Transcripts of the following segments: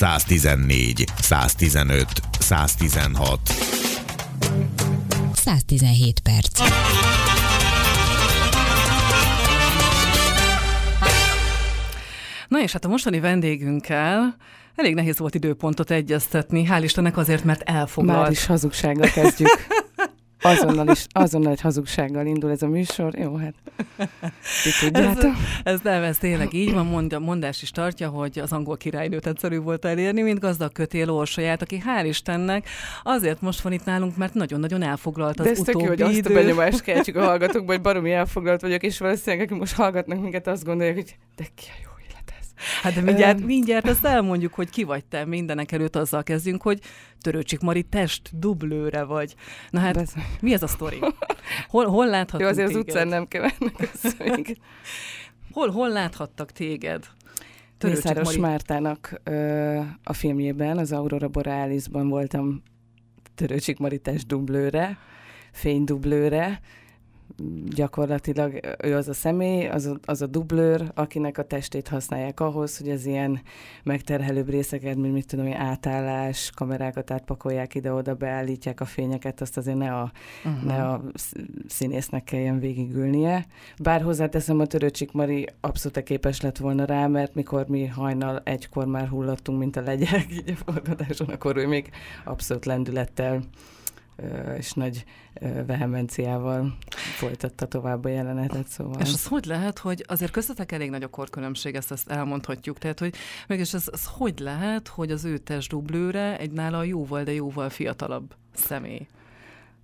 114, 115, 116. 117 perc. Na és hát a mostani vendégünkkel elég nehéz volt időpontot egyeztetni, hál' Istennek azért, mert elfoglalt. Már is hazugsággal kezdjük. Azonnal is, azonnal egy hazugsággal indul ez a műsor. Jó, hát ti tudjátok. Ez, ez nem, ez tényleg így van, mond, mondás is tartja, hogy az angol királynőt egyszerű volt elérni, mint gazdag kötél orsaját, aki hál' Istennek azért most van itt nálunk, mert nagyon-nagyon elfoglalt az De ez tök utóbbi jó, hogy azt idő. a benyomást keltsük a hallgatókba, hogy baromi elfoglalt vagyok, és valószínűleg, akik most hallgatnak minket, azt gondolják, hogy de ki a jó. Hát de mindjárt, mindjárt ezt elmondjuk, hogy ki vagy te. Mindenek előtt azzal kezdjünk, hogy Törőcsik Mari test dublőre vagy. Na hát, Bezony. mi ez a sztori? Hol, hol láthatunk Jó, azért az utcán nem kevernek. Hol, hol láthattak téged? Törőcsik Mészáros Mari. Mártának ö, a filmjében, az Aurora Borealisban voltam Törőcsik Maritás dublőre, fénydublőre, gyakorlatilag ő az a személy, az a, az a dublőr, akinek a testét használják ahhoz, hogy az ilyen megterhelőbb részeket, mint mit tudom én, átállás, kamerákat átpakolják ide-oda, beállítják a fényeket, azt azért ne a, Uh-huh. ne a sz- színésznek kelljen végigülnie. Bár hozzáteszem, a Törőcsik Mari abszolút képes lett volna rá, mert mikor mi hajnal egykor már hullottunk, mint a legyek így a forgatáson, akkor ő még abszolút lendülettel és nagy vehemenciával folytatta tovább a jelenetet, szóval. És az hogy lehet, hogy azért köztetek elég nagy a korkülönbség, ezt, ezt elmondhatjuk. Tehát, hogy mégis az, az hogy lehet, hogy az ő testdublőre egy nála jóval, de jóval fiatalabb személy?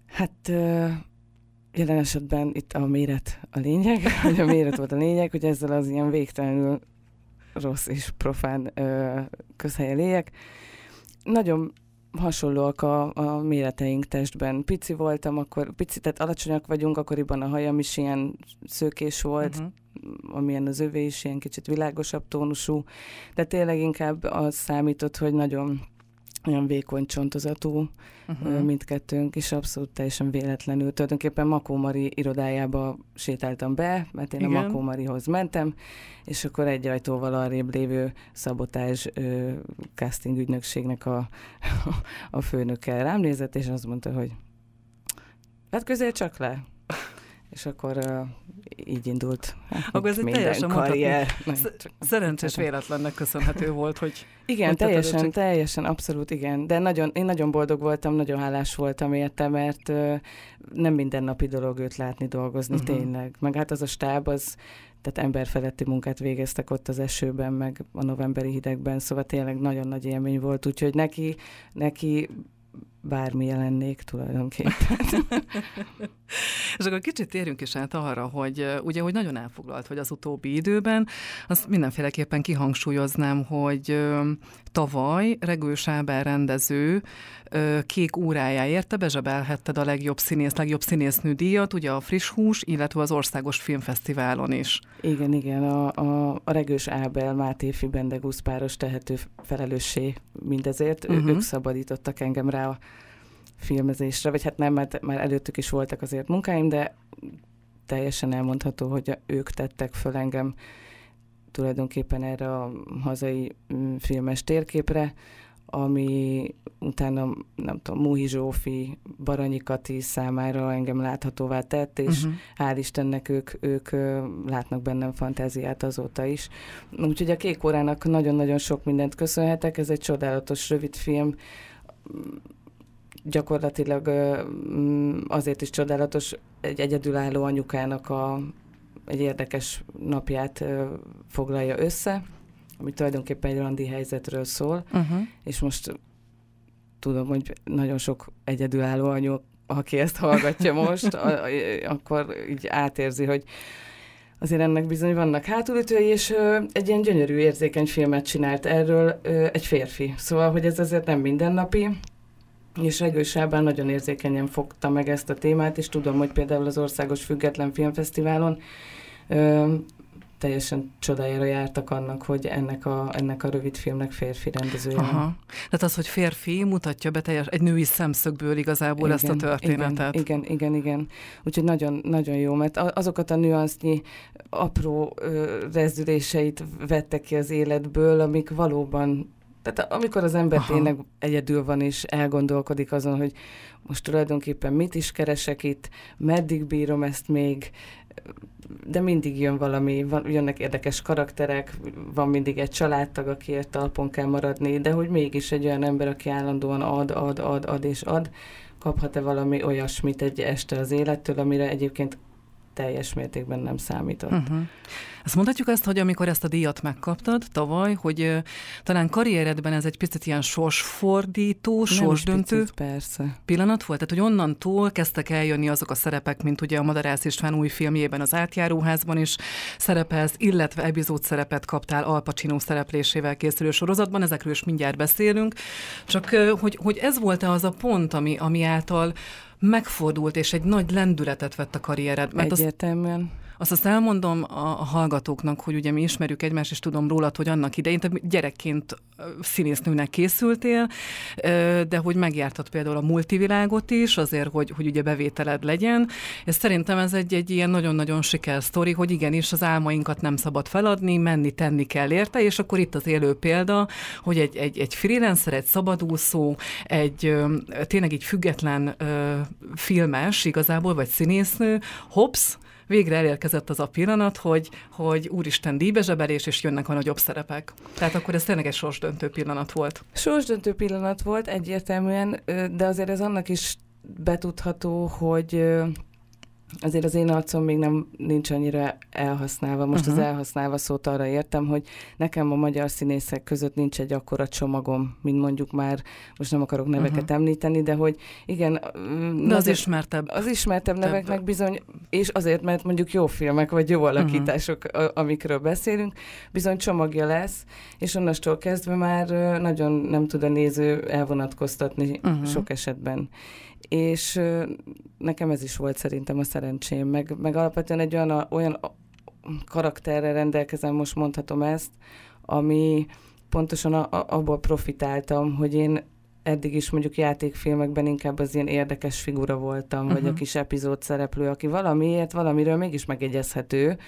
Hát jelen esetben itt a méret a lényeg, hogy a méret volt a lényeg, hogy ezzel az ilyen végtelenül rossz és profán ö, közhelyen éljek. Nagyon hasonlóak a, a méreteink testben. Pici voltam, akkor pici, tehát alacsonyak vagyunk, akkoriban a hajam is ilyen szőkés volt, Uh-huh. amilyen az övé is ilyen kicsit világosabb tónusú, de tényleg inkább az számított, hogy nagyon olyan vékony csontozatú, Uh-huh. uh mindkettőnk, és abszolút teljesen véletlenül. Tulajdonképpen Makó Mari irodájába sétáltam be, mert én Igen. a Makó Marihoz mentem, és akkor egy ajtóval arrébb lévő szabotás ö, casting ügynökségnek a, a főnöke rám nézett, és azt mondta, hogy hát közél csak le. És akkor uh, így indult. Hát, Akkor ez egy teljesen mondhatni- karrier. Nem, Sz- csak- Szerencsés csak- véletlennek köszönhető volt, hogy igen, Hogy te teljesen, tudod, teljesen, abszolút igen. De nagyon, én nagyon boldog voltam, nagyon hálás voltam érte, mert ö, nem mindennapi dolog őt látni, dolgozni uh-huh. tényleg. Meg hát az a stáb, az tehát emberfeletti munkát végeztek ott az esőben, meg a novemberi hidegben, szóval tényleg nagyon nagy élmény volt, úgyhogy neki, neki bármi jelennék tulajdonképpen. És akkor kicsit térjünk is át arra, hogy ugye, hogy nagyon elfoglalt vagy az utóbbi időben, azt mindenféleképpen kihangsúlyoznám, hogy tavaly Regős Ábel rendező kék órájáért te bezsebelhetted a legjobb színész, legjobb színésznő díjat, ugye a Friss Hús, illetve az Országos Filmfesztiválon is. Igen, igen, a, a, a Regős Ábel, Máté Fibendegusz páros tehető felelőssé mindezért. Uh-huh. Ők szabadítottak engem rá a filmezésre, vagy hát nem, mert már előttük is voltak azért munkáim, de teljesen elmondható, hogy ők tettek föl engem tulajdonképpen erre a hazai mm, filmes térképre, ami utána, nem tudom, Múhi Zsófi, Baranyi Kati számára engem láthatóvá tett, és Mhm. hál' Istennek ők, ők látnak bennem fantáziát azóta is. Úgyhogy a Kék órának nagyon-nagyon sok mindent köszönhetek, ez egy csodálatos rövid film, gyakorlatilag mm, azért is csodálatos, egy egyedülálló anyukának a, egy érdekes napját foglalja össze, ami tulajdonképpen egy randi helyzetről szól, Uh-huh. és most tudom, hogy nagyon sok egyedülálló anyu, aki ezt hallgatja most, a, a, akkor így átérzi, hogy azért ennek bizony vannak hátulütői, és ö, egy ilyen gyönyörű érzékeny filmet csinált erről ö, egy férfi. Szóval, hogy ez azért nem mindennapi, és Ábel nagyon érzékenyen fogta meg ezt a témát, és tudom, hogy például az Országos Független Filmfesztiválon ö, teljesen csodájára jártak annak, hogy ennek a, ennek a rövid filmnek férfi rendezője. Aha. Tehát az, hogy férfi mutatja be teljes, egy női szemszögből igazából ezt a történetet. Igen, igen, igen, igen. Úgyhogy nagyon, nagyon jó, mert azokat a nüansznyi apró ö, rezdüléseit vette ki az életből, amik valóban Tehát amikor az ember Aha. tényleg egyedül van, és elgondolkodik azon, hogy most tulajdonképpen mit is keresek itt, meddig bírom ezt még, de mindig jön valami, van, jönnek érdekes karakterek, van mindig egy családtag, akiért talpon kell maradni, de hogy mégis egy olyan ember, aki állandóan ad, ad, ad, ad és ad, kaphat-e valami olyasmit egy este az élettől, amire egyébként teljes mértékben nem számított. Uh-huh. Azt mondhatjuk azt, hogy amikor ezt a díjat megkaptad tavaly, hogy uh, talán karrieredben ez egy picit ilyen sorsfordító, sorsdöntő picit, persze. pillanat volt, tehát hogy onnantól kezdtek eljönni azok a szerepek, mint ugye a Madarász István új filmjében, az átjáróházban is szerepelsz, illetve epizód szerepet kaptál Al Pacino szereplésével készülő sorozatban, ezekről is mindjárt beszélünk, csak uh, hogy, hogy ez volt-e az a pont, ami, ami által megfordult, és egy nagy lendületet vett a karriered. Mert Egyértelműen. Azt, azt azt elmondom a, hallgatóknak, hogy ugye mi ismerjük egymást, és tudom rólad, hogy annak idején te gyerekként színésznőnek készültél, de hogy megjártad például a multivilágot is, azért, hogy, hogy ugye bevételed legyen. És szerintem ez egy, egy ilyen nagyon-nagyon sikersztori, hogy igenis az álmainkat nem szabad feladni, menni, tenni kell érte, és akkor itt az élő példa, hogy egy, egy, egy freelancer, egy szabadúszó, egy tényleg egy független filmes igazából, vagy színésznő, hops, végre elérkezett az a pillanat, hogy, hogy úristen díjbezsebelés, és jönnek a nagyobb szerepek. Tehát akkor ez tényleg egy sorsdöntő pillanat volt. Sorsdöntő pillanat volt egyértelműen, de azért ez annak is betudható, hogy azért az én arcom még nem nincs annyira elhasználva. Most uh-huh. az elhasználva szót arra értem, hogy nekem a magyar színészek között nincs egy akkora csomagom, mint mondjuk már, most nem akarok neveket uh-huh. említeni, de hogy igen. De az ismertebb. Az ismertebb neveknek bizony, és azért, mert mondjuk jó filmek, vagy jó alakítások, uh-huh. amikről beszélünk, bizony csomagja lesz, és onnastól kezdve már nagyon nem tud a néző elvonatkoztatni uh-huh. sok esetben és nekem ez is volt szerintem a szerencsém, meg, meg alapvetően egy olyan, olyan karakterre rendelkezem, most mondhatom ezt, ami pontosan a, a, abból profitáltam, hogy én eddig is mondjuk játékfilmekben inkább az ilyen érdekes figura voltam, uh-huh. vagy a mhm. kis epizód szereplő, aki valamiért, valamiről mégis megegyezhető,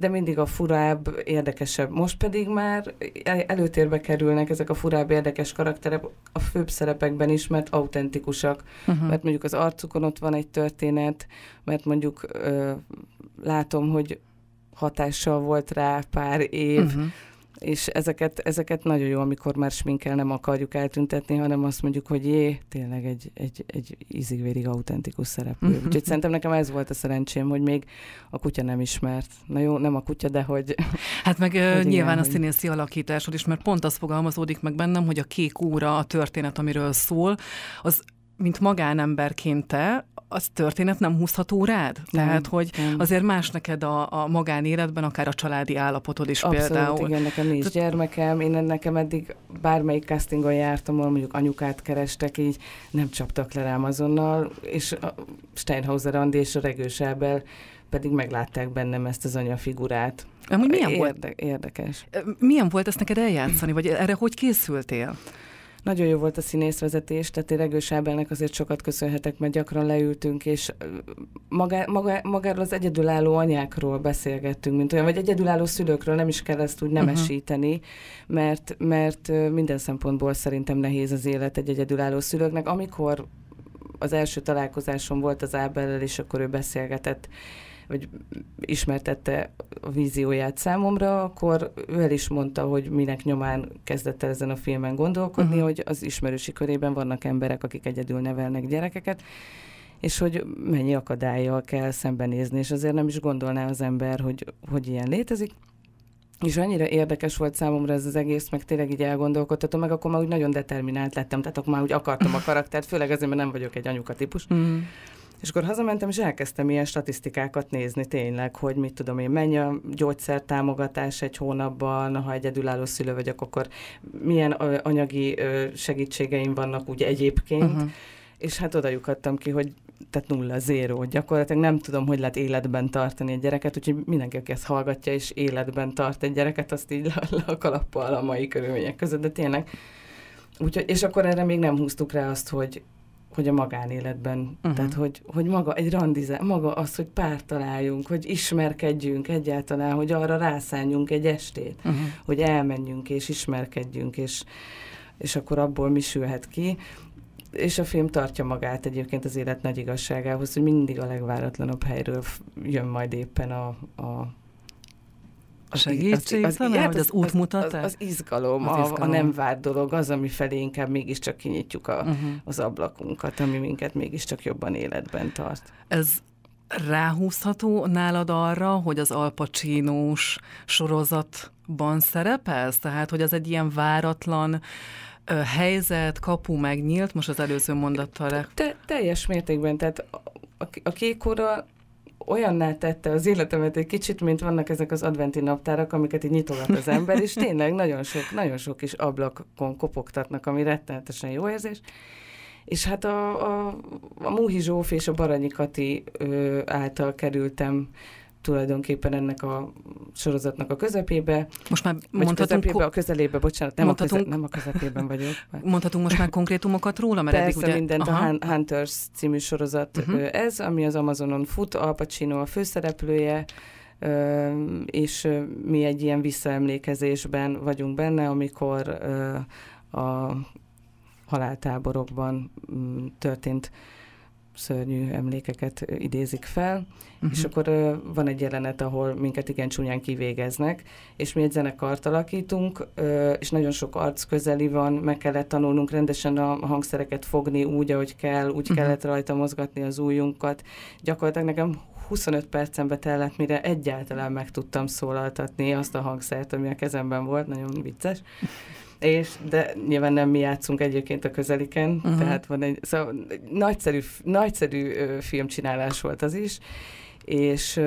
de mindig a furább, érdekesebb. Most pedig már előtérbe kerülnek ezek a furább, érdekes karakterek a főbb szerepekben is, mert autentikusak. Uh-huh. Mert mondjuk az arcukon ott van egy történet, mert mondjuk ö, látom, hogy hatással volt rá pár év, uh-huh és ezeket, ezeket nagyon jó, amikor már sminkel nem akarjuk eltüntetni, hanem azt mondjuk, hogy jé, tényleg egy, egy, egy ízigvérig autentikus szereplő. Úgyhogy szerintem nekem ez volt a szerencsém, hogy még a kutya nem ismert. Na jó, nem a kutya, de hogy... Hát meg hogy nyilván igen, a színészi hogy... alakításod is, mert pont az fogalmazódik meg bennem, hogy a kék óra, a történet, amiről szól, az mint magánemberként te, az történet nem húzható rád? Nem, Tehát, hogy nem. azért más neked a, a magánéletben, akár a családi állapotod is Abszolút, például. igen, nekem nincs Te... gyermekem, én nekem eddig bármelyik castingon jártam, ahol mondjuk anyukát kerestek, így nem csaptak le rám azonnal, és a Steinhauser Andi és a Regős Ábel pedig meglátták bennem ezt az anyafigurát. Amúgy milyen Érde- volt? Érdekes. Milyen volt ezt neked eljátszani, vagy erre hogy készültél? Nagyon jó volt a színészvezetés, tehát én Regős Ábelnek azért sokat köszönhetek, mert gyakran leültünk, és magá, magá, magáról az egyedülálló anyákról beszélgettünk, mint olyan, vagy egyedülálló szülőkről nem is kell ezt úgy nemesíteni, uh-huh. mert, mert minden szempontból szerintem nehéz az élet egy egyedülálló szülőknek. Amikor az első találkozásom volt az Ábellel, és akkor ő beszélgetett vagy ismertette a vízióját számomra, akkor ő el is mondta, hogy minek nyomán kezdett el ezen a filmen gondolkodni, uh-huh. hogy az ismerősi körében vannak emberek, akik egyedül nevelnek gyerekeket, és hogy mennyi akadályjal kell szembenézni, és azért nem is gondolná az ember, hogy, hogy ilyen létezik. És annyira érdekes volt számomra ez az egész, meg tényleg így elgondolkodtatom, meg akkor már úgy nagyon determinált lettem, tehát akkor már úgy akartam a karaktert, főleg azért, mert nem vagyok egy anyuka típus. Mm. És akkor hazamentem, és elkezdtem ilyen statisztikákat nézni tényleg, hogy mit tudom én, mennyi a gyógyszertámogatás egy hónapban, ha egyedülálló szülő vagyok, akkor milyen anyagi segítségeim vannak úgy egyébként. Uh-huh. És hát oda lyukadtam ki, hogy tehát nulla, zéró. Gyakorlatilag nem tudom, hogy lehet életben tartani egy gyereket, úgyhogy mindenki, aki ezt hallgatja, és életben tart egy gyereket, azt így le, le a kalappal a mai körülmények között, de tényleg. Úgyhogy, és akkor erre még nem húztuk rá azt, hogy hogy a magánéletben, uh-huh. tehát hogy, hogy maga egy randizá, maga az, hogy párt találjunk, hogy ismerkedjünk egyáltalán, hogy arra rászálljunk egy estét, uh-huh. hogy elmenjünk és ismerkedjünk, és, és akkor abból mi sülhet ki. És a film tartja magát egyébként az élet nagy igazságához, hogy mindig a legváratlanabb helyről jön majd éppen a, a a segítség, az, az, hát az, az útmutatás? Az, az, az, izgalom, az izgalom. A, a nem várt dolog, az, ami felé inkább mégiscsak kinyitjuk a, uh-huh. az ablakunkat, ami minket mégiscsak jobban életben tart. Ez ráhúzható nálad arra, hogy az alpacsinós sorozatban szerepelsz? Tehát, hogy az egy ilyen váratlan helyzet, kapu megnyílt, most az előző mondattal. Te, teljes mértékben, tehát a, a kék óra olyanná tette az életemet egy kicsit, mint vannak ezek az adventi naptárak, amiket így nyitogat az ember, és tényleg nagyon sok, nagyon sok is ablakon kopogtatnak, ami rettenetesen jó érzés. És hát a, a, a Múhi Zsóf és a Baranyi Kati ö, által kerültem tulajdonképpen ennek a sorozatnak a közepébe. Most már mondhatunk... Közepébe, a közelébe, bocsánat, nem, mondhatunk, a, köze, nem a közepében vagyok. Mondhatunk most már konkrétumokat róla? Mert Persze, ugye... mindent, Aha. a Hunters című sorozat uh-huh. ez, ami az Amazonon fut, Al Pacino a főszereplője, és mi egy ilyen visszaemlékezésben vagyunk benne, amikor a haláltáborokban mm, történt szörnyű emlékeket idézik fel, uh-huh. és akkor uh, van egy jelenet, ahol minket igen csúnyán kivégeznek, és mi egy zenekart alakítunk, uh, és nagyon sok arc közeli van, meg kellett tanulnunk rendesen a hangszereket fogni úgy, ahogy kell, úgy uh-huh. kellett rajta mozgatni az ujjunkat. Gyakorlatilag nekem 25 percembe tellett, mire egyáltalán meg tudtam szólaltatni azt a hangszert, ami a kezemben volt, nagyon vicces és de nyilván nem mi játszunk egyébként a közeliken, uh-huh. tehát van egy, szóval nagyszerű, nagyszerű filmcsinálás volt az is, és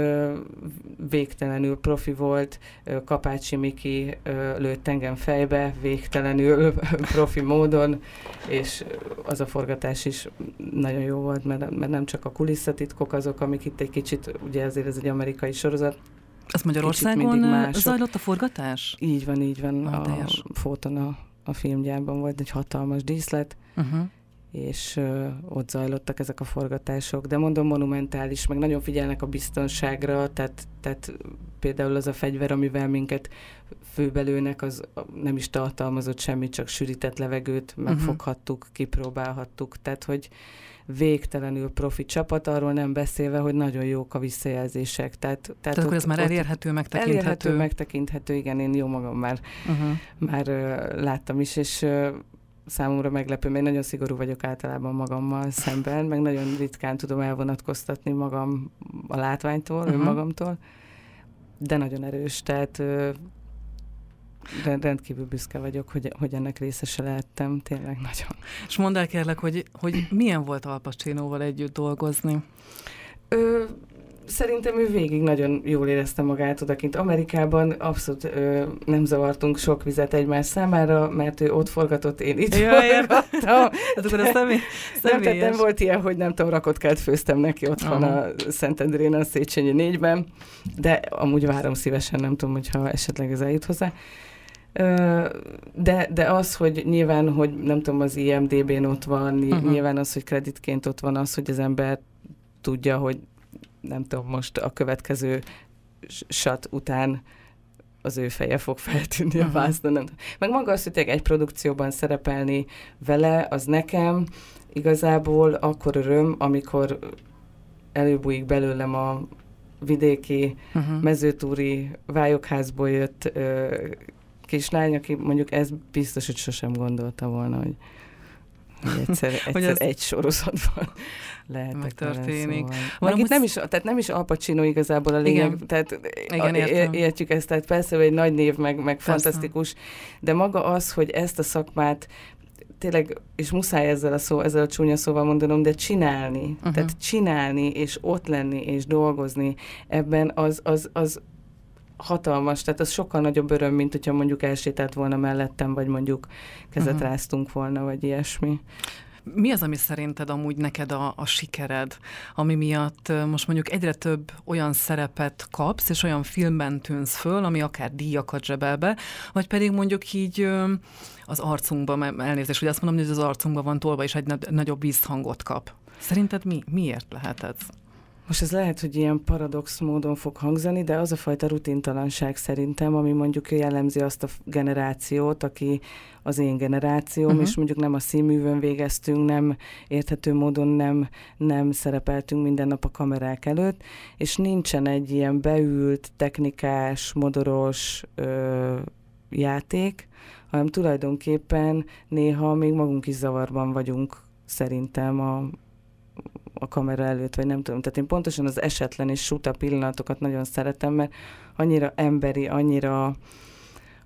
végtelenül profi volt, Kapácsi Miki lőtt engem fejbe, végtelenül profi módon, és az a forgatás is nagyon jó volt, mert, mert nem csak a kulisszatitkok azok, amik itt egy kicsit, ugye azért ez egy amerikai sorozat, az Magyarországon zajlott a forgatás? Így van, így van. Ah, a, Fóton a, a filmgyárban volt egy hatalmas díszlet, uh-huh. és uh, ott zajlottak ezek a forgatások, de mondom monumentális, meg nagyon figyelnek a biztonságra, tehát, tehát például az a fegyver, amivel minket főbelőnek, az nem is tartalmazott semmit, csak sűrített levegőt, mhm. megfoghattuk, uh-huh. kipróbálhattuk, tehát hogy végtelenül profi csapat, arról nem beszélve, hogy nagyon jók a visszajelzések. Tehát, tehát, tehát akkor ez már elérhető, megtekinthető? Elérhető, megtekinthető, igen, én jó magam már, uh-huh. már uh, láttam is, és uh, számomra meglepő, mert nagyon szigorú vagyok általában magammal szemben, meg nagyon ritkán tudom elvonatkoztatni magam a látványtól, uh-huh. önmagamtól, de nagyon erős, tehát rendkívül büszke vagyok, hogy, hogy ennek részese lehettem, tényleg nagyon. És mondd el kérlek, hogy, hogy milyen volt Al Pacinoval együtt dolgozni? Ö, szerintem ő végig nagyon jól érezte magát odakint. Amerikában abszolút ö, nem zavartunk sok vizet egymás számára, mert ő ott forgatott, én itt ja, forgattam. Hát akkor személy, nem, tehát nem volt ilyen, hogy nem tudom, rakotkát főztem neki ott van a Szentendrén, a Széchenyi négyben, de amúgy várom szívesen, nem tudom, hogyha esetleg ez eljut hozzá. De, de az, hogy nyilván, hogy nem tudom, az IMDB-n ott van, uh-huh. nyilván az, hogy kreditként ott van az, hogy az ember tudja, hogy nem tudom, most a következő sat után az ő feje fog feltűnni uh-huh. a vásznon. Meg maga az, hogy egy produkcióban szerepelni vele, az nekem igazából akkor öröm, amikor előbújik belőlem a vidéki, uh-huh. mezőtúri vályokházból jött ö, kislány, aki mondjuk ez biztos, hogy sosem gondolta volna, hogy, hogy egyszer, egyszer hogy egy sorozatban lehetek történik. Szóval. itt nem is, tehát nem is Al Pacino igazából a lényeg, Igen. tehát Igen, értem. értjük ezt, tehát persze, hogy egy nagy név, meg, meg fantasztikus, de maga az, hogy ezt a szakmát tényleg, és muszáj ezzel a, szó, ezzel a csúnya szóval mondanom, de csinálni, uh-huh. tehát csinálni, és ott lenni, és dolgozni ebben, az, az, az hatalmas, tehát az sokkal nagyobb öröm, mint hogyha mondjuk elsétált volna mellettem, vagy mondjuk kezet uh-huh. ráztunk volna, vagy ilyesmi. Mi az, ami szerinted amúgy neked a, a sikered, ami miatt most mondjuk egyre több olyan szerepet kapsz, és olyan filmben tűnsz föl, ami akár díjakat zsebelbe, vagy pedig mondjuk így az arcunkban, elnézést, hogy azt mondom, hogy az arcunkban van tolva, és egy nagyobb vízhangot kap. Szerinted mi? Miért lehet ez? Most ez lehet, hogy ilyen paradox módon fog hangzani, de az a fajta rutintalanság szerintem, ami mondjuk jellemzi azt a generációt, aki az én generációm, uh-huh. és mondjuk nem a színművön végeztünk, nem érthető módon nem, nem szerepeltünk minden nap a kamerák előtt, és nincsen egy ilyen beült, technikás, modoros ö, játék, hanem tulajdonképpen néha még magunk is zavarban vagyunk szerintem a, a kamera előtt, vagy nem tudom. Tehát én pontosan az esetlen és suta pillanatokat nagyon szeretem, mert annyira emberi, annyira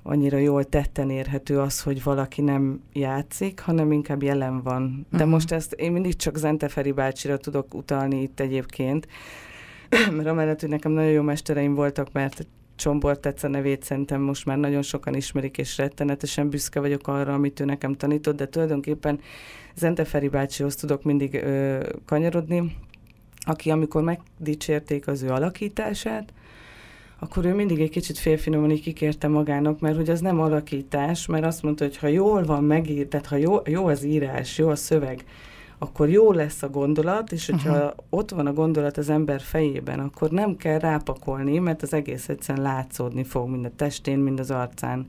annyira jól tetten érhető az, hogy valaki nem játszik, hanem inkább jelen van. De uh-huh. most ezt én mindig csak Zenteferi bácsira tudok utalni itt egyébként, mert amellett, hogy nekem nagyon jó mestereim voltak, mert Csombor Teca nevét szerintem most már nagyon sokan ismerik, és rettenetesen büszke vagyok arra, amit ő nekem tanított, de tulajdonképpen Zenteferi bácsihoz tudok mindig ö, kanyarodni, aki amikor megdicsérték az ő alakítását, akkor ő mindig egy kicsit félfinoman így kikérte magának, mert hogy az nem alakítás, mert azt mondta, hogy ha jól van megírt, tehát ha jó, jó az írás, jó a szöveg, akkor jó lesz a gondolat, és hogyha uh-huh. ott van a gondolat az ember fejében, akkor nem kell rápakolni, mert az egész egyszerűen látszódni fog mind a testén, mind az arcán.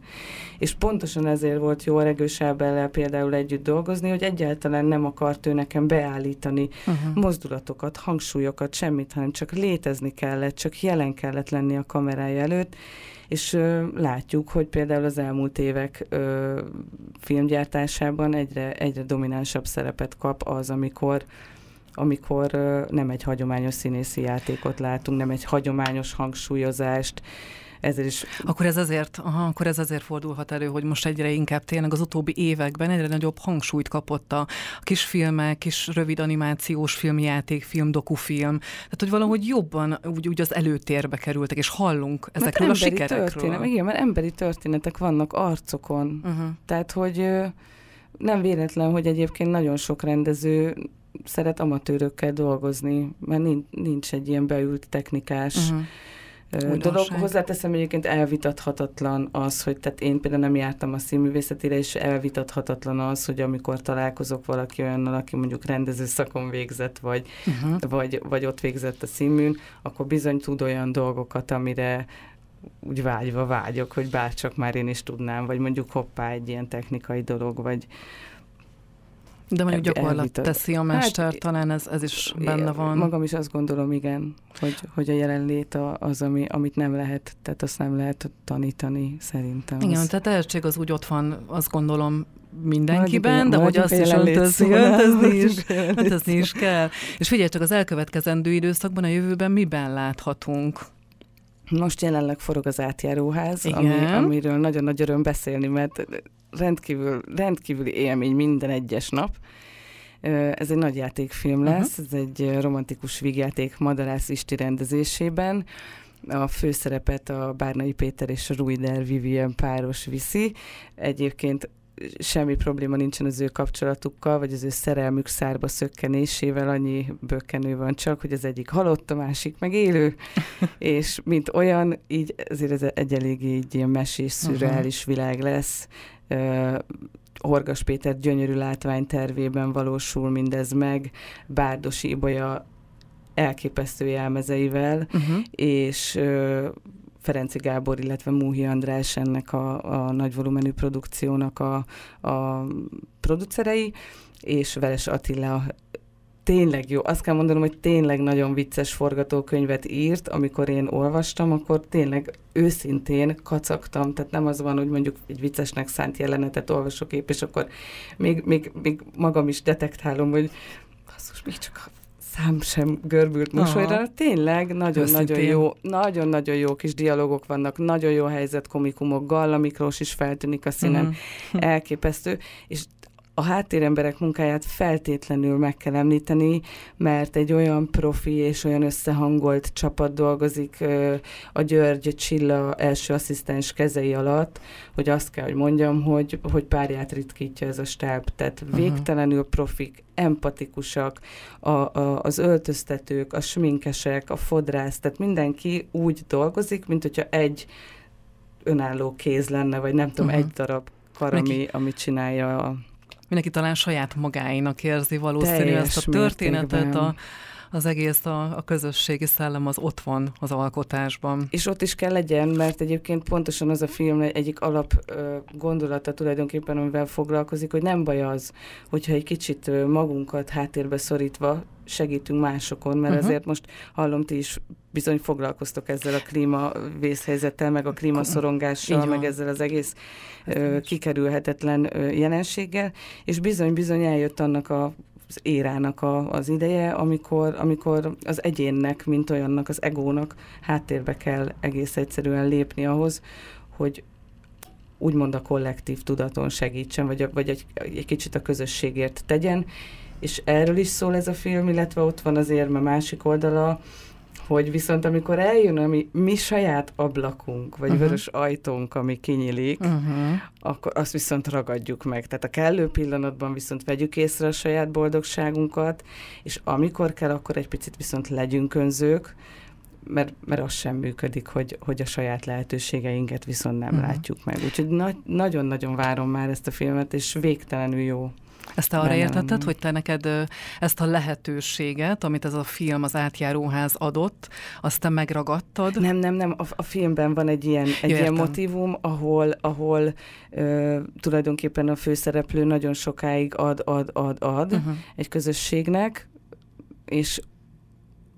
És pontosan ezért volt jó a Regős Ábellel például együtt dolgozni, hogy egyáltalán nem akart ő nekem beállítani uh-huh. mozdulatokat, hangsúlyokat, semmit, hanem csak létezni kellett, csak jelen kellett lenni a kamerája előtt, és ö, látjuk, hogy például az elmúlt évek ö, filmgyártásában egyre, egyre dominánsabb szerepet kap az, amikor amikor ö, nem egy hagyományos színészi játékot látunk, nem egy hagyományos hangsúlyozást, ezért is... Akkor ez azért, aha, akkor ez azért fordulhat elő, hogy most egyre inkább tényleg az utóbbi években egyre nagyobb hangsúlyt kapott a kisfilmek, kis rövid animációs filmjáték, film, dokufilm. Tehát, hogy valahogy jobban úgy, úgy az előtérbe kerültek, és hallunk ezekről a sikerekről. Történet, igen, mert emberi történetek vannak arcokon. Uh-huh. Tehát, hogy nem véletlen, hogy egyébként nagyon sok rendező szeret amatőrökkel dolgozni, mert nincs, nincs egy ilyen beült technikás uh-huh Újdonság. dolog. Hozzáteszem egyébként elvitathatatlan az, hogy tehát én például nem jártam a színművészetére, és elvitathatatlan az, hogy amikor találkozok valaki olyannal, aki mondjuk rendező szakon végzett, vagy, uh-huh. vagy, vagy ott végzett a színműn, akkor bizony tud olyan dolgokat, amire úgy vágyva vágyok, hogy bárcsak már én is tudnám, vagy mondjuk hoppá, egy ilyen technikai dolog, vagy, de mondjuk gyakorlat elvitat. teszi a mester, hát, talán ez, ez is benne van. Magam is azt gondolom, igen, hogy, hogy a jelenlét az, ami, amit nem lehet, tehát azt nem lehet tanítani, szerintem. Igen, az... tehát tehetség az úgy ott van, azt gondolom, mindenkiben, de hogy azt is öntözni, öntözni, is, öntözni is kell. És figyelj csak, az elkövetkezendő időszakban, a jövőben miben láthatunk? Most jelenleg forog az átjáróház, ami, amiről nagyon nagy öröm beszélni, mert rendkívül, rendkívüli élmény minden egyes nap. Ez egy nagy játékfilm lesz, uh-huh. ez egy romantikus vígjáték Madarász Isti rendezésében. A főszerepet a Bárnai Péter és a Ruider Vivien páros viszi. Egyébként semmi probléma nincsen az ő kapcsolatukkal, vagy az ő szerelmük szárba szökkenésével, annyi bökkenő van csak, hogy az egyik halott, a másik meg élő, és mint olyan, így ezért ez egy elég így ilyen mesés, szürreális uh-huh. világ lesz, Horgas Péter gyönyörű látványtervében valósul mindez meg, Bárdosi Ibolya elképesztő jelmezeivel, uh-huh. és uh, Ferenci Gábor, illetve Múhi András ennek a, a nagy volumenű produkciónak a, a producerei, és Veres Attila tényleg jó. Azt kell mondanom, hogy tényleg nagyon vicces forgatókönyvet írt. Amikor én olvastam, akkor tényleg őszintén kacagtam. Tehát nem az van, hogy mondjuk egy viccesnek szánt jelenetet olvasok épp, és akkor még, még, még magam is detektálom, hogy basszus, még csak szám sem görbült mosolyra. Aha. Tényleg nagyon-nagyon jó, nagyon-nagyon jó kis dialogok vannak, nagyon jó helyzet komikumok, Galla Miklós is feltűnik a színen, uh-huh. elképesztő, és a háttéremberek munkáját feltétlenül meg kell említeni, mert egy olyan profi és olyan összehangolt csapat dolgozik a György Csilla első asszisztens kezei alatt, hogy azt kell, hogy mondjam, hogy, hogy párját ritkítja ez a stáb. Tehát végtelenül profik, empatikusak, a, a, az öltöztetők, a sminkesek, a fodrász, tehát mindenki úgy dolgozik, mint hogyha egy önálló kéz lenne, vagy nem tudom, uh-huh. egy darab kar, ami, ami csinálja a mindenki talán saját magáinak érzi valószínű ezt a történetet, a, az egész a, a közösségi szellem az ott van az alkotásban. És ott is kell legyen, mert egyébként pontosan az a film egyik alap gondolata tulajdonképpen, amivel foglalkozik, hogy nem baj az, hogyha egy kicsit magunkat háttérbe szorítva segítünk másokon, mert uh-huh. azért most hallom, ti is bizony foglalkoztok ezzel a klíma vészhelyzettel, meg a klímaszorongással, meg ezzel az egész ö, kikerülhetetlen ö, jelenséggel, és bizony-bizony eljött annak a az érának a, az ideje, amikor, amikor az egyénnek, mint olyannak, az egónak háttérbe kell egész egyszerűen lépni ahhoz, hogy úgymond a kollektív tudaton segítsen, vagy, vagy egy, egy kicsit a közösségért tegyen, és erről is szól ez a film, illetve ott van az érme másik oldala, hogy viszont amikor eljön a mi, mi saját ablakunk, vagy uh-huh. vörös ajtónk, ami kinyílik, uh-huh. akkor azt viszont ragadjuk meg. Tehát a kellő pillanatban viszont vegyük észre a saját boldogságunkat, és amikor kell, akkor egy picit viszont legyünk önzők, mert, mert az sem működik, hogy, hogy a saját lehetőségeinket viszont nem uh-huh. látjuk meg. Úgyhogy na- nagyon-nagyon várom már ezt a filmet, és végtelenül jó. Ezt te arra értetted, hogy te neked ezt a lehetőséget, amit ez a film, az átjáróház adott, azt te megragadtad? Nem, nem, nem. A, a filmben van egy ilyen, egy ilyen motivum, ahol, ahol ö, tulajdonképpen a főszereplő nagyon sokáig ad, ad, ad, ad uh-huh. egy közösségnek, és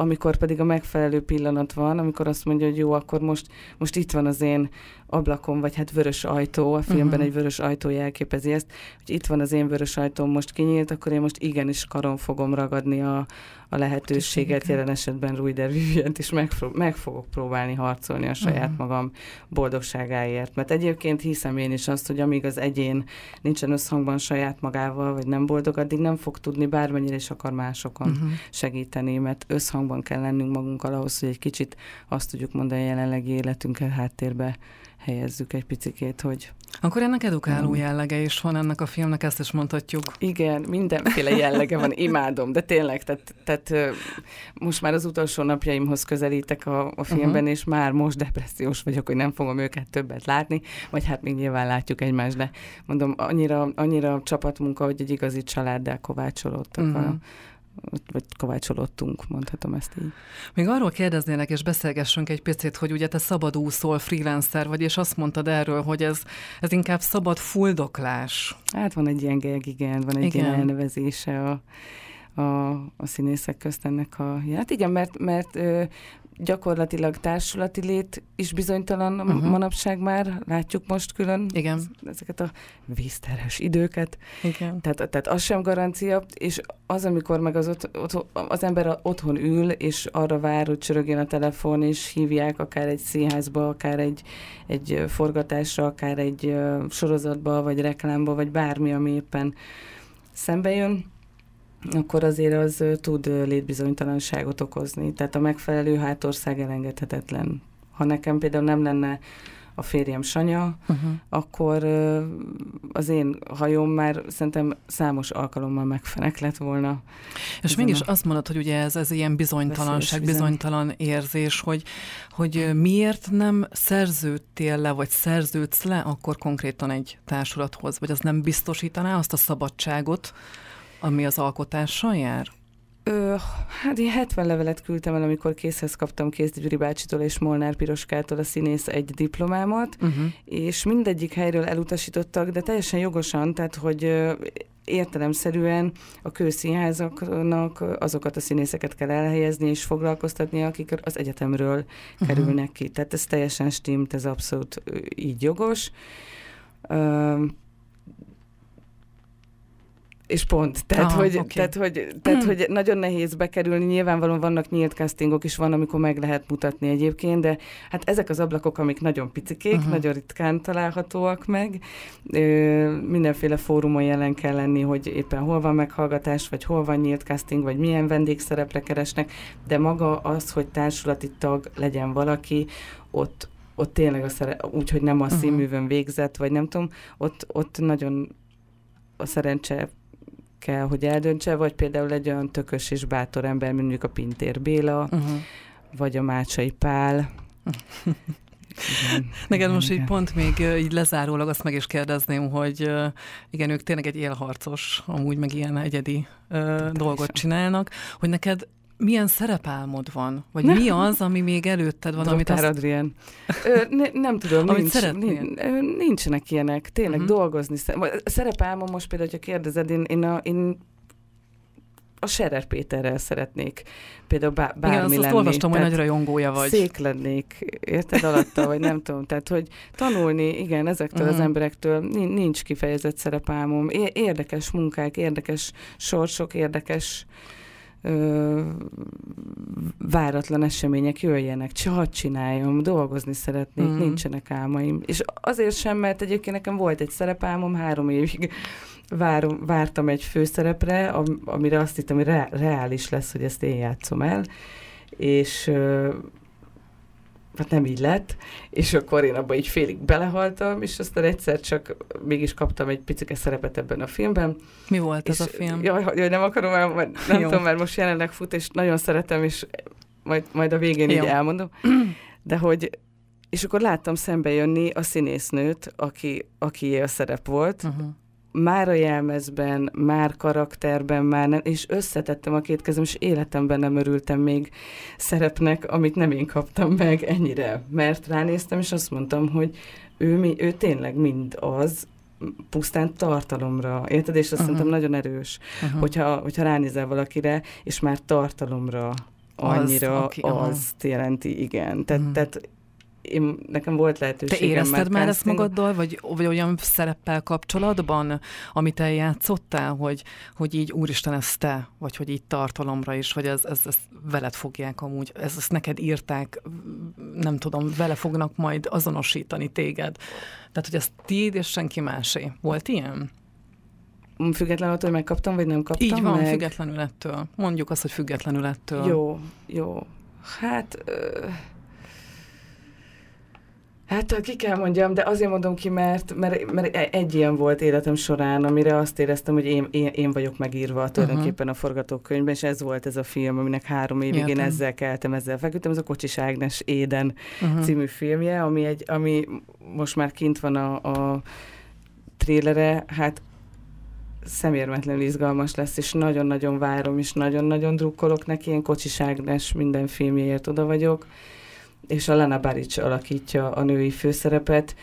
amikor pedig a megfelelő pillanat van, amikor azt mondja, hogy jó, akkor most, most itt van az én ablakom, vagy hát vörös ajtó, a filmben uh-huh. egy vörös ajtó jelképezi ezt, hogy itt van az én vörös ajtóm, most kinyílt, akkor én most igenis karon fogom ragadni a, a lehetőséget, jelen esetben Ruider Vivient is meg, meg fogok próbálni harcolni a saját uh-huh. magam boldogságáért. Mert egyébként hiszem én is azt, hogy amíg az egyén nincsen összhangban saját magával, vagy nem boldog, addig nem fog tudni bármennyire is akar másokon uh-huh. segíteni, mert összhangban kell lennünk magunkkal ahhoz, hogy egy kicsit azt tudjuk mondani a jelenlegi életünket háttérbe helyezzük egy picikét, hogy... Akkor ennek edukáló jellege is van ennek a filmnek, ezt is mondhatjuk. Igen, mindenféle jellege van, imádom, de tényleg, tehát, tehát most már az utolsó napjaimhoz közelítek a, a filmben, uh-huh. és már most depressziós vagyok, hogy nem fogom őket többet látni, vagy hát még nyilván látjuk egymást, de mondom, annyira, annyira csapatmunka, hogy egy igazi családdal kovácsolódtak uh-huh. a, vagy kovácsolódtunk, mondhatom ezt így. Még arról kérdeznének, és beszélgessünk egy picit, hogy ugye te szabadúszol, freelancer vagy, és azt mondtad erről, hogy ez, ez inkább szabad fuldoklás. Hát van egy ilyen geg, igen, van egy igen. ilyen elnevezése a, a, a színészek közt ennek a... Hát igen, mert, mert gyakorlatilag társulati lét is bizonytalan uh-huh. manapság már, látjuk most külön Igen. ezeket a vízteres időket. Igen. Tehát, tehát az sem garancia, és az, amikor meg az, ot, ot, az ember otthon ül, és arra vár, hogy csörögjön a telefon, és hívják akár egy színházba, akár egy, egy forgatásra, akár egy sorozatba, vagy reklámba, vagy bármi, ami éppen szembe jön, akkor azért az tud létbizonytalanságot okozni. Tehát a megfelelő hátország elengedhetetlen. Ha nekem például nem lenne a férjem Sanya, uh-huh. akkor az én hajóm már szerintem számos alkalommal megfenek lett volna. És mégis a... azt mondod, hogy ugye ez, ez ilyen bizonytalanság, bizonytalan érzés, hogy, hogy miért nem szerződtél le, vagy szerződsz le akkor konkrétan egy társulathoz, vagy az nem biztosítaná azt a szabadságot, ami az alkotással jár? Ö, hát én 70 levelet küldtem el, amikor készhez kaptam Kész Gyuri bácsitól és Molnár Piroskától a színész egy diplomámat, uh-huh. és mindegyik helyről elutasítottak, de teljesen jogosan, tehát hogy értelemszerűen a kőszínházaknak azokat a színészeket kell elhelyezni és foglalkoztatni, akik az egyetemről uh-huh. kerülnek ki. Tehát ez teljesen stimmt, ez abszolút így jogos. És pont. Tehát, Aha, hogy, oké. tehát, hogy, tehát hogy nagyon nehéz bekerülni. Nyilvánvalóan vannak nyílt castingok is, van, amikor meg lehet mutatni egyébként, de hát ezek az ablakok, amik nagyon picikék, uh-huh. nagyon ritkán találhatóak meg. Ö, mindenféle fórumon jelen kell lenni, hogy éppen hol van meghallgatás, vagy hol van nyílt casting, vagy milyen vendégszerepre keresnek, de maga az, hogy társulati tag legyen valaki, ott ott tényleg a szere, úgy, hogy nem a Mhm. színművön végzett, vagy nem tudom, ott, ott nagyon a szerencse kell, hogy eldöntse, vagy például egy olyan tökös és bátor ember, mint mondjuk a Pintér Béla, Uh-huh. vagy a Mácsai Pál. Igen, Neked igen, most így pont még így lezárólag azt meg is kérdezném, hogy igen, ők tényleg egy élharcos, amúgy meg ilyen egyedi ö, dolgot csinálnak, hogy neked milyen szerepálmod van? Vagy mi az, ami még előtted van, amit Dr. azt... Adrián. Ö, ne, nem tudom, Amit nincs, szeretnél? nin- ö, nincsenek ilyenek. Tényleg Mhm. uh-huh. dolgozni. szerepálmom most például, hogyha kérdezed, én, én, a, én a Serer Péterrel szeretnék például bá, bármi Igen, azt, azt lenni. olvastam, hogy Tehát nagy rajongója vagy. Szék lennék, érted alatta, vagy nem tudom. Tehát, hogy tanulni, igen, ezektől Mhm. az emberektől nin- nincs kifejezett szerepálmom. Érdekes munkák, érdekes sorsok, érdekes ö, váratlan események jöjjenek, csak hadd csináljam, dolgozni szeretnék, mm. nincsenek álmaim. És azért sem, mert egyébként nekem volt egy szerepálmom, három évig várom, vártam egy főszerepre, am- amire azt hittem, hogy re- reális lesz, hogy ezt én játszom el, és ö, hát nem így lett, és akkor én abba így félig belehaltam, és aztán egyszer csak mégis kaptam egy picike szerepet ebben a filmben, Mi volt ez a film? Jaj, jaj, nem akarom, el, majd nem Jó. tudom, mert most jelenleg fut, és nagyon szeretem, és majd, majd a végén Jó. így elmondom. De hogy, és akkor láttam szembe jönni a színésznőt, aki, aki a szerep volt, Uh-huh. Már a jelmezben, már karakterben, már nem, és összetettem a két kezem, és életemben nem örültem még szerepnek, amit nem én kaptam meg ennyire. Mert ránéztem, és azt mondtam, hogy ő, mi, ő tényleg mind az, pusztán tartalomra, érted? És azt Aha. szerintem nagyon erős, Uh-huh. hogyha, hogyha ránézel valakire, és már tartalomra Az, annyira aki- az, aha. azt jelenti, igen. Tehát, Mhm. tehát én, nekem volt Te lehetőségem érezted már ezt casting- magaddal, vagy, vagy olyan szereppel kapcsolatban, amit eljátszottál, hogy, hogy így úristen, ez te, vagy hogy így tartalomra is, vagy ez, ez, ez veled fogják amúgy, ez, ezt neked írták, nem tudom, vele fognak majd azonosítani téged. Tehát, hogy ez tiéd és senki másé. Volt ilyen? Függetlenül attól, hogy megkaptam, vagy nem kaptam Így van, meg. függetlenül ettől. Mondjuk azt, hogy függetlenül ettől. Jó, jó. Hát... Ö... Hát ki kell mondjam, de azért mondom ki, mert, mert, mert e- egy ilyen volt életem során, amire azt éreztem, hogy én, én, én vagyok megírva tulajdonképpen a forgatókönyvben, és ez volt ez a film, aminek három évig én Értem. ezzel keltem, ezzel feküdtem. Ez a Kocsis Ágnes Éden Uh-huh. című filmje, ami, egy, ami most már kint van a, a trélere, hát szemérmetlenül izgalmas lesz, és nagyon-nagyon várom, és nagyon-nagyon drukkolok neki, én Kocsis Ágnes minden filmjéért oda vagyok, és a Lana Baric alakítja a női főszerepet.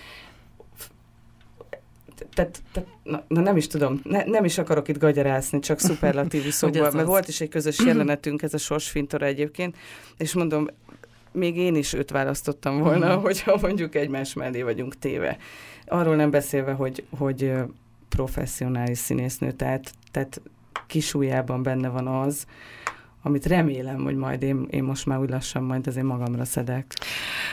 Tehát, tehát na, na nem is tudom, ne, nem is akarok itt gagyarászni, csak szuperlatívuszokban, ez mert az. volt is egy közös jelenetünk, ez a sorsfintora egyébként, és mondom, még én is őt választottam volna, Mhm. hogyha mondjuk egymás mellé vagyunk téve. Arról nem beszélve, hogy, hogy professzionális színésznő, tehát, tehát kisújában benne van az, amit remélem, hogy majd én, én most már úgy lassan majd azért magamra szedek.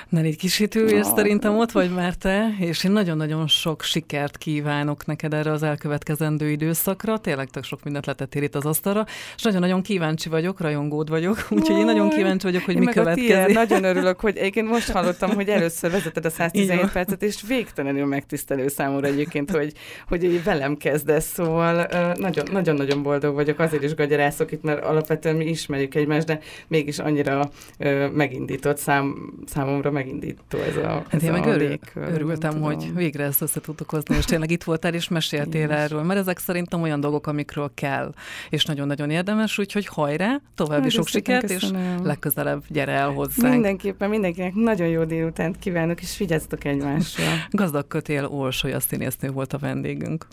Nelly Kisítő, és szerintem ott vagy már te, és én nagyon-nagyon sok sikert kívánok neked erre az elkövetkezendő időszakra. Tényleg tök sok mindent letettél itt az asztalra, és nagyon-nagyon kíváncsi vagyok, rajongód vagyok, úgyhogy én nagyon kíváncsi vagyok, hogy Én mi következik. nagyon örülök, hogy egyébként most hallottam, hogy először vezeted a Így 117 van. percet, és végtelenül megtisztelő számomra egyébként, hogy, hogy így velem kezdesz, szóval nagyon-nagyon boldog vagyok, azért is gagyarászok itt, mert alapvetően mi ismerjük egymást, de mégis annyira ö, megindított szám, számomra megindító ez a Hát ez én a meg örül, örültem, tudom. hogy végre ezt össze tudtuk hozni, és tényleg itt voltál, és meséltél erről, mert ezek szerintem olyan dolgok, amikről kell, és nagyon-nagyon érdemes, úgyhogy hajrá, további Hát, sok sikert, és legközelebb gyere el hozzánk. Mindenképpen mindenkinek nagyon jó délutánt kívánok, és vigyázzatok egymásra. Gazdag kötél Orsolya színésznő volt a vendégünk.